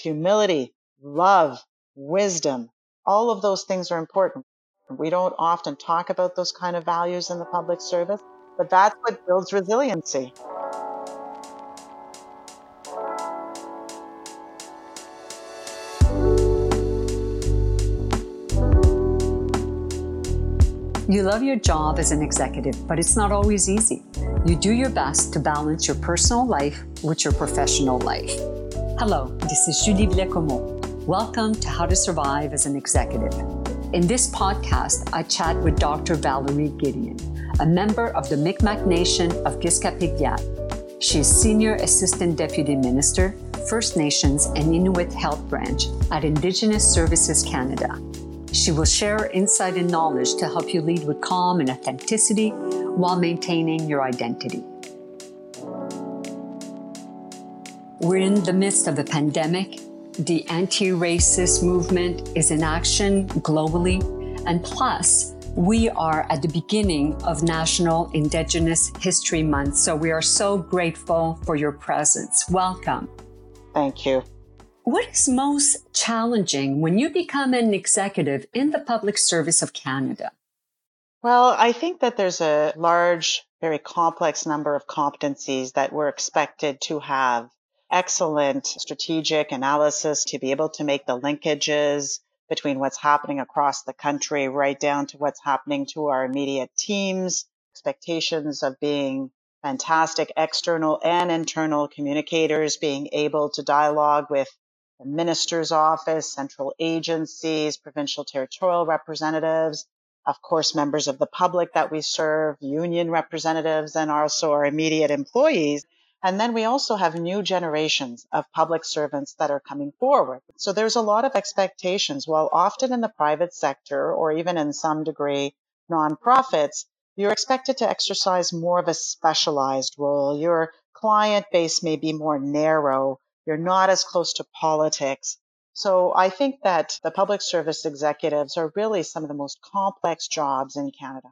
humility, love, wisdom. All of those things are important. We don't often talk about those kind of values in the public service, but that's what builds resiliency. You love your job as an executive, but it's not always easy. You do your best to balance your personal life with your professional life. Hello, this is Julie Villecomo. Welcome to How to Survive as an Executive. In this podcast, I chat with Dr. Valerie Gideon, a member of the Micmac Nation of Gesgapegiag. She is Senior Assistant Deputy Minister, First Nations and Inuit Health Branch at Indigenous Services Canada she will share insight and knowledge to help you lead with calm and authenticity while maintaining your identity. We're in the midst of a pandemic. The anti racist movement is in action globally. And plus, we are at the beginning of National Indigenous History Month. So we are so grateful for your presence. Welcome. Thank you. What is most challenging when you become an executive in the public service of Canada? Well, I think that there's a large, very complex number of competencies that we're expected to have. Excellent strategic analysis to be able to make the linkages between what's happening across the country right down to what's happening to our immediate teams, expectations of being fantastic external and internal communicators, being able to dialogue with the minister's office, central agencies, provincial territorial representatives, of course, members of the public that we serve, union representatives, and also our immediate employees. And then we also have new generations of public servants that are coming forward. So there's a lot of expectations. While often in the private sector or even in some degree nonprofits, you're expected to exercise more of a specialized role. Your client base may be more narrow you're not as close to politics. So I think that the public service executives are really some of the most complex jobs in Canada.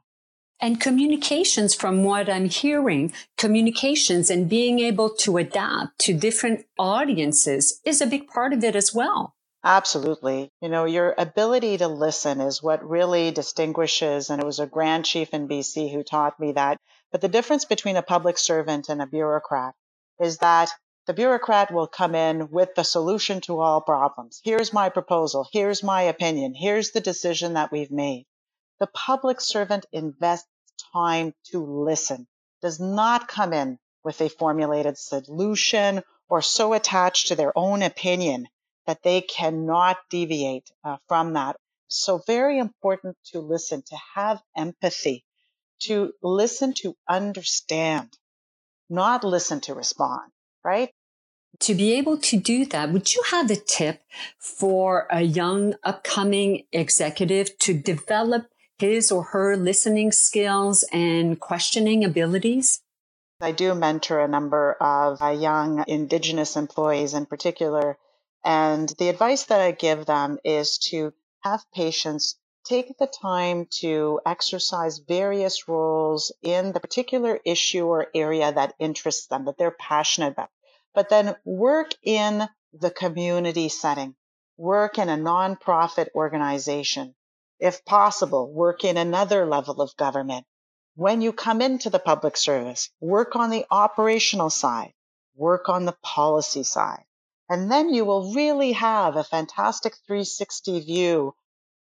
And communications, from what I'm hearing, communications and being able to adapt to different audiences is a big part of it as well. Absolutely. You know, your ability to listen is what really distinguishes, and it was a grand chief in BC who taught me that. But the difference between a public servant and a bureaucrat is that the bureaucrat will come in with the solution to all problems. Here's my proposal. Here's my opinion. Here's the decision that we've made. The public servant invests time to listen, does not come in with a formulated solution or so attached to their own opinion that they cannot deviate uh, from that. So very important to listen, to have empathy, to listen to understand, not listen to respond, right? To be able to do that, would you have a tip for a young upcoming executive to develop his or her listening skills and questioning abilities? I do mentor a number of uh, young Indigenous employees in particular. And the advice that I give them is to have patience, take the time to exercise various roles in the particular issue or area that interests them, that they're passionate about but then work in the community setting, work in a nonprofit organization. If possible, work in another level of government. When you come into the public service, work on the operational side, work on the policy side. And then you will really have a fantastic 360 view.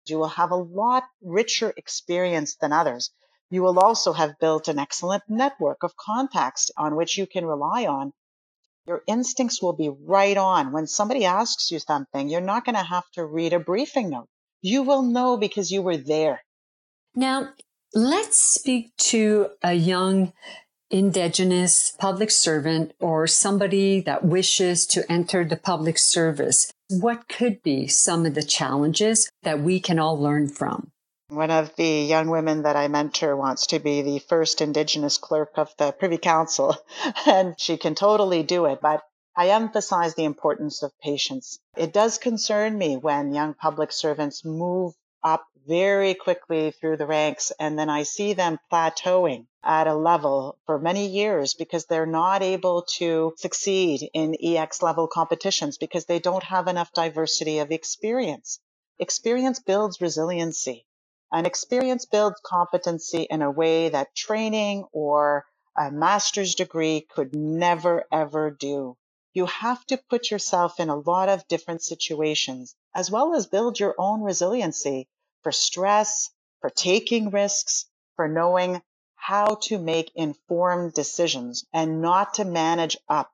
You will have a lot richer experience than others. You will also have built an excellent network of contacts on which you can rely on your instincts will be right on. When somebody asks you something, you're not going to have to read a briefing note. You will know because you were there. Now, let's speak to a young Indigenous public servant or somebody that wishes to enter the public service. What could be some of the challenges that we can all learn from? One of the young women that I mentor wants to be the first Indigenous clerk of the Privy Council, and she can totally do it. But I emphasize the importance of patience. It does concern me when young public servants move up very quickly through the ranks. And then I see them plateauing at a level for many years because they're not able to succeed in EX level competitions because they don't have enough diversity of experience. Experience builds resiliency and experience builds competency in a way that training or a master's degree could never ever do. You have to put yourself in a lot of different situations as well as build your own resiliency for stress, for taking risks, for knowing how to make informed decisions and not to manage up.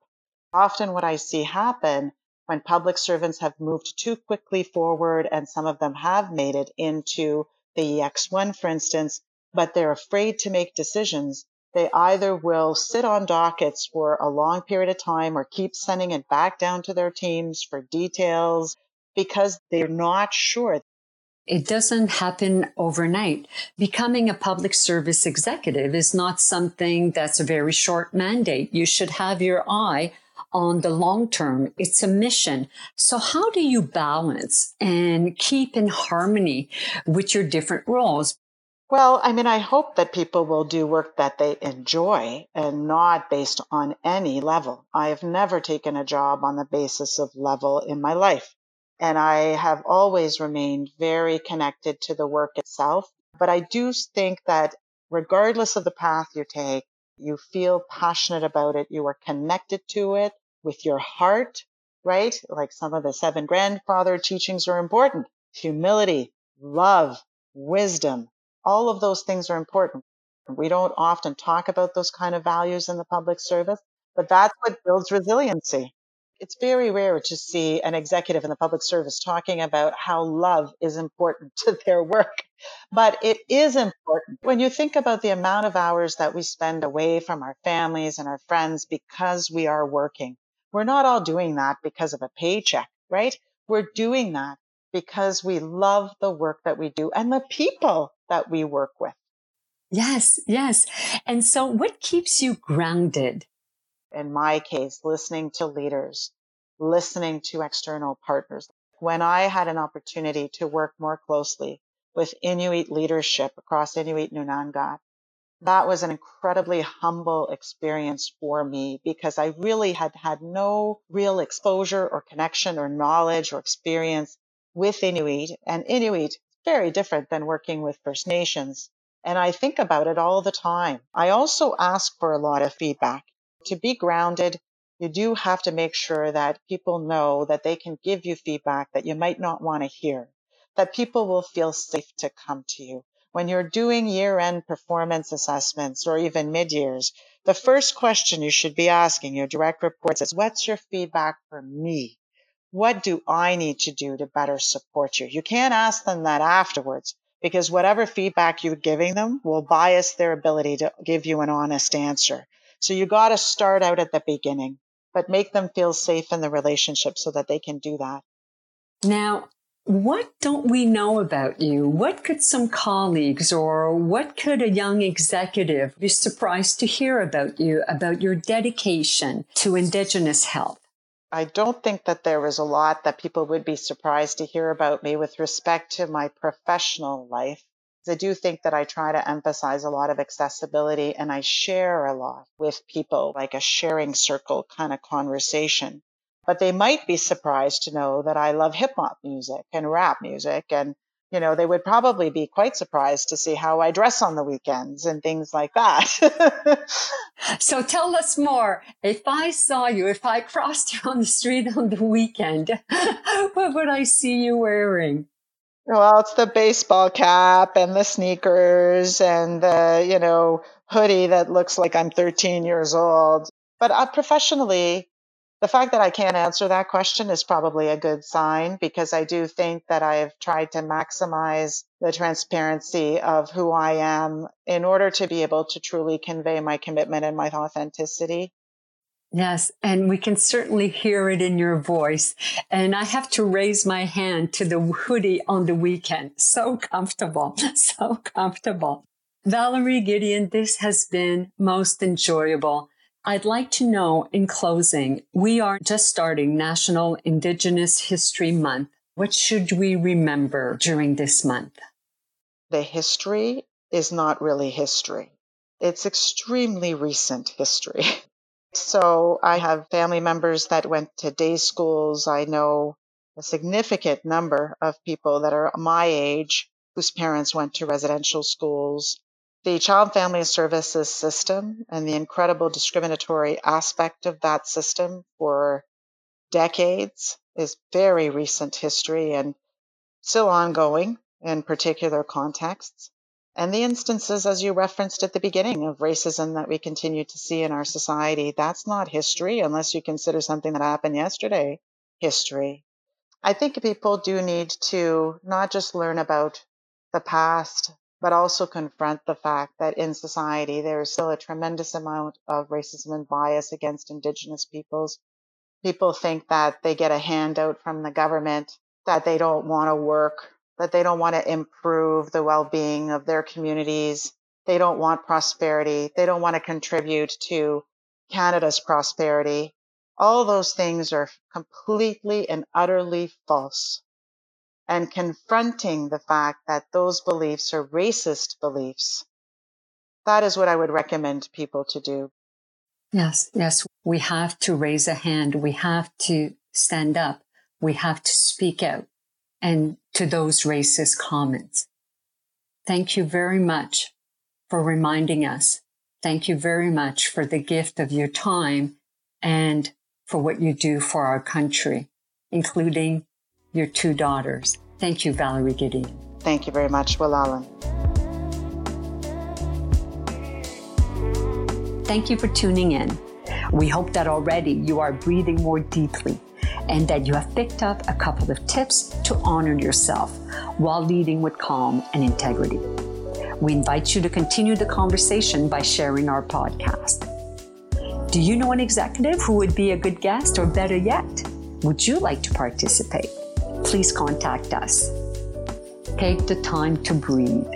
Often what I see happen when public servants have moved too quickly forward and some of them have made it into the EX1, for instance, but they're afraid to make decisions they either will sit on dockets for a long period of time or keep sending it back down to their teams for details because they're not sure. It doesn't happen overnight. Becoming a public service executive is not something that's a very short mandate. You should have your eye on the long term. It's a mission. So how do you balance and keep in harmony with your different roles? Well, I mean, I hope that people will do work that they enjoy and not based on any level. I have never taken a job on the basis of level in my life. And I have always remained very connected to the work itself. But I do think that regardless of the path you take, you feel passionate about it. You are connected to it with your heart, right? Like some of the seven grandfather teachings are important. Humility, love, wisdom, all of those things are important. We don't often talk about those kind of values in the public service, but that's what builds resiliency. It's very rare to see an executive in the public service talking about how love is important to their work. But it is important. When you think about the amount of hours that we spend away from our families and our friends because we are working, we're not all doing that because of a paycheck, right? We're doing that because we love the work that we do and the people that we work with. Yes, yes. And so what keeps you grounded? In my case, listening to leaders, listening to external partners. When I had an opportunity to work more closely with Inuit leadership across Inuit Nunangat, that was an incredibly humble experience for me because I really had had no real exposure or connection or knowledge or experience with Inuit and Inuit very different than working with First Nations. And I think about it all the time. I also ask for a lot of feedback. To be grounded, you do have to make sure that people know that they can give you feedback that you might not want to hear, that people will feel safe to come to you. When you're doing year end performance assessments or even mid years, the first question you should be asking your direct reports is, what's your feedback for me? What do I need to do to better support you? You can't ask them that afterwards because whatever feedback you're giving them will bias their ability to give you an honest answer. So you got to start out at the beginning, but make them feel safe in the relationship so that they can do that. Now, what don't we know about you? What could some colleagues or what could a young executive be surprised to hear about you, about your dedication to Indigenous health? I don't think that there was a lot that people would be surprised to hear about me with respect to my professional life. I do think that I try to emphasize a lot of accessibility and I share a lot with people, like a sharing circle kind of conversation. But they might be surprised to know that I love hip hop music and rap music and you know, they would probably be quite surprised to see how I dress on the weekends and things like that. so tell us more. If I saw you, if I crossed you on the street on the weekend, what would I see you wearing? Well, it's the baseball cap and the sneakers and the, you know, hoodie that looks like I'm 13 years old. But uh, professionally, the fact that I can't answer that question is probably a good sign because I do think that I've tried to maximize the transparency of who I am in order to be able to truly convey my commitment and my authenticity. Yes, and we can certainly hear it in your voice. And I have to raise my hand to the hoodie on the weekend. So comfortable, so comfortable. Valerie Gideon, this has been most enjoyable. I'd like to know in closing, we are just starting National Indigenous History Month. What should we remember during this month? the history is not really history. It's extremely recent history. So I have family members that went to day schools. I know a significant number of people that are my age whose parents went to residential schools. The child family services system and the incredible discriminatory aspect of that system for decades is very recent history and still ongoing in particular contexts. And the instances, as you referenced at the beginning, of racism that we continue to see in our society, that's not history unless you consider something that happened yesterday history. I think people do need to not just learn about the past, but also confront the fact that in society there is still a tremendous amount of racism and bias against Indigenous peoples. People think that they get a handout from the government, that they don't want to work that they don't want to improve the well being of their communities. They don't want prosperity. They don't want to contribute to Canada's prosperity. All those things are completely and utterly false. And confronting the fact that those beliefs are racist beliefs, that is what I would recommend people to do. Yes, yes. We have to raise a hand. We have to stand up. We have to speak out and to those racist comments. Thank you very much for reminding us. Thank you very much for the gift of your time and for what you do for our country, including your two daughters. Thank you, Valerie Gideon. Thank you very much, Willallen. Thank you for tuning in. We hope that already you are breathing more deeply and that you have picked up a couple of tips to honor yourself while leading with calm and integrity. We invite you to continue the conversation by sharing our podcast. Do you know an executive who would be a good guest, or better yet, would you like to participate? Please contact us. Take the time to breathe,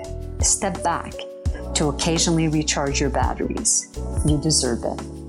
step back to occasionally recharge your batteries. You deserve it.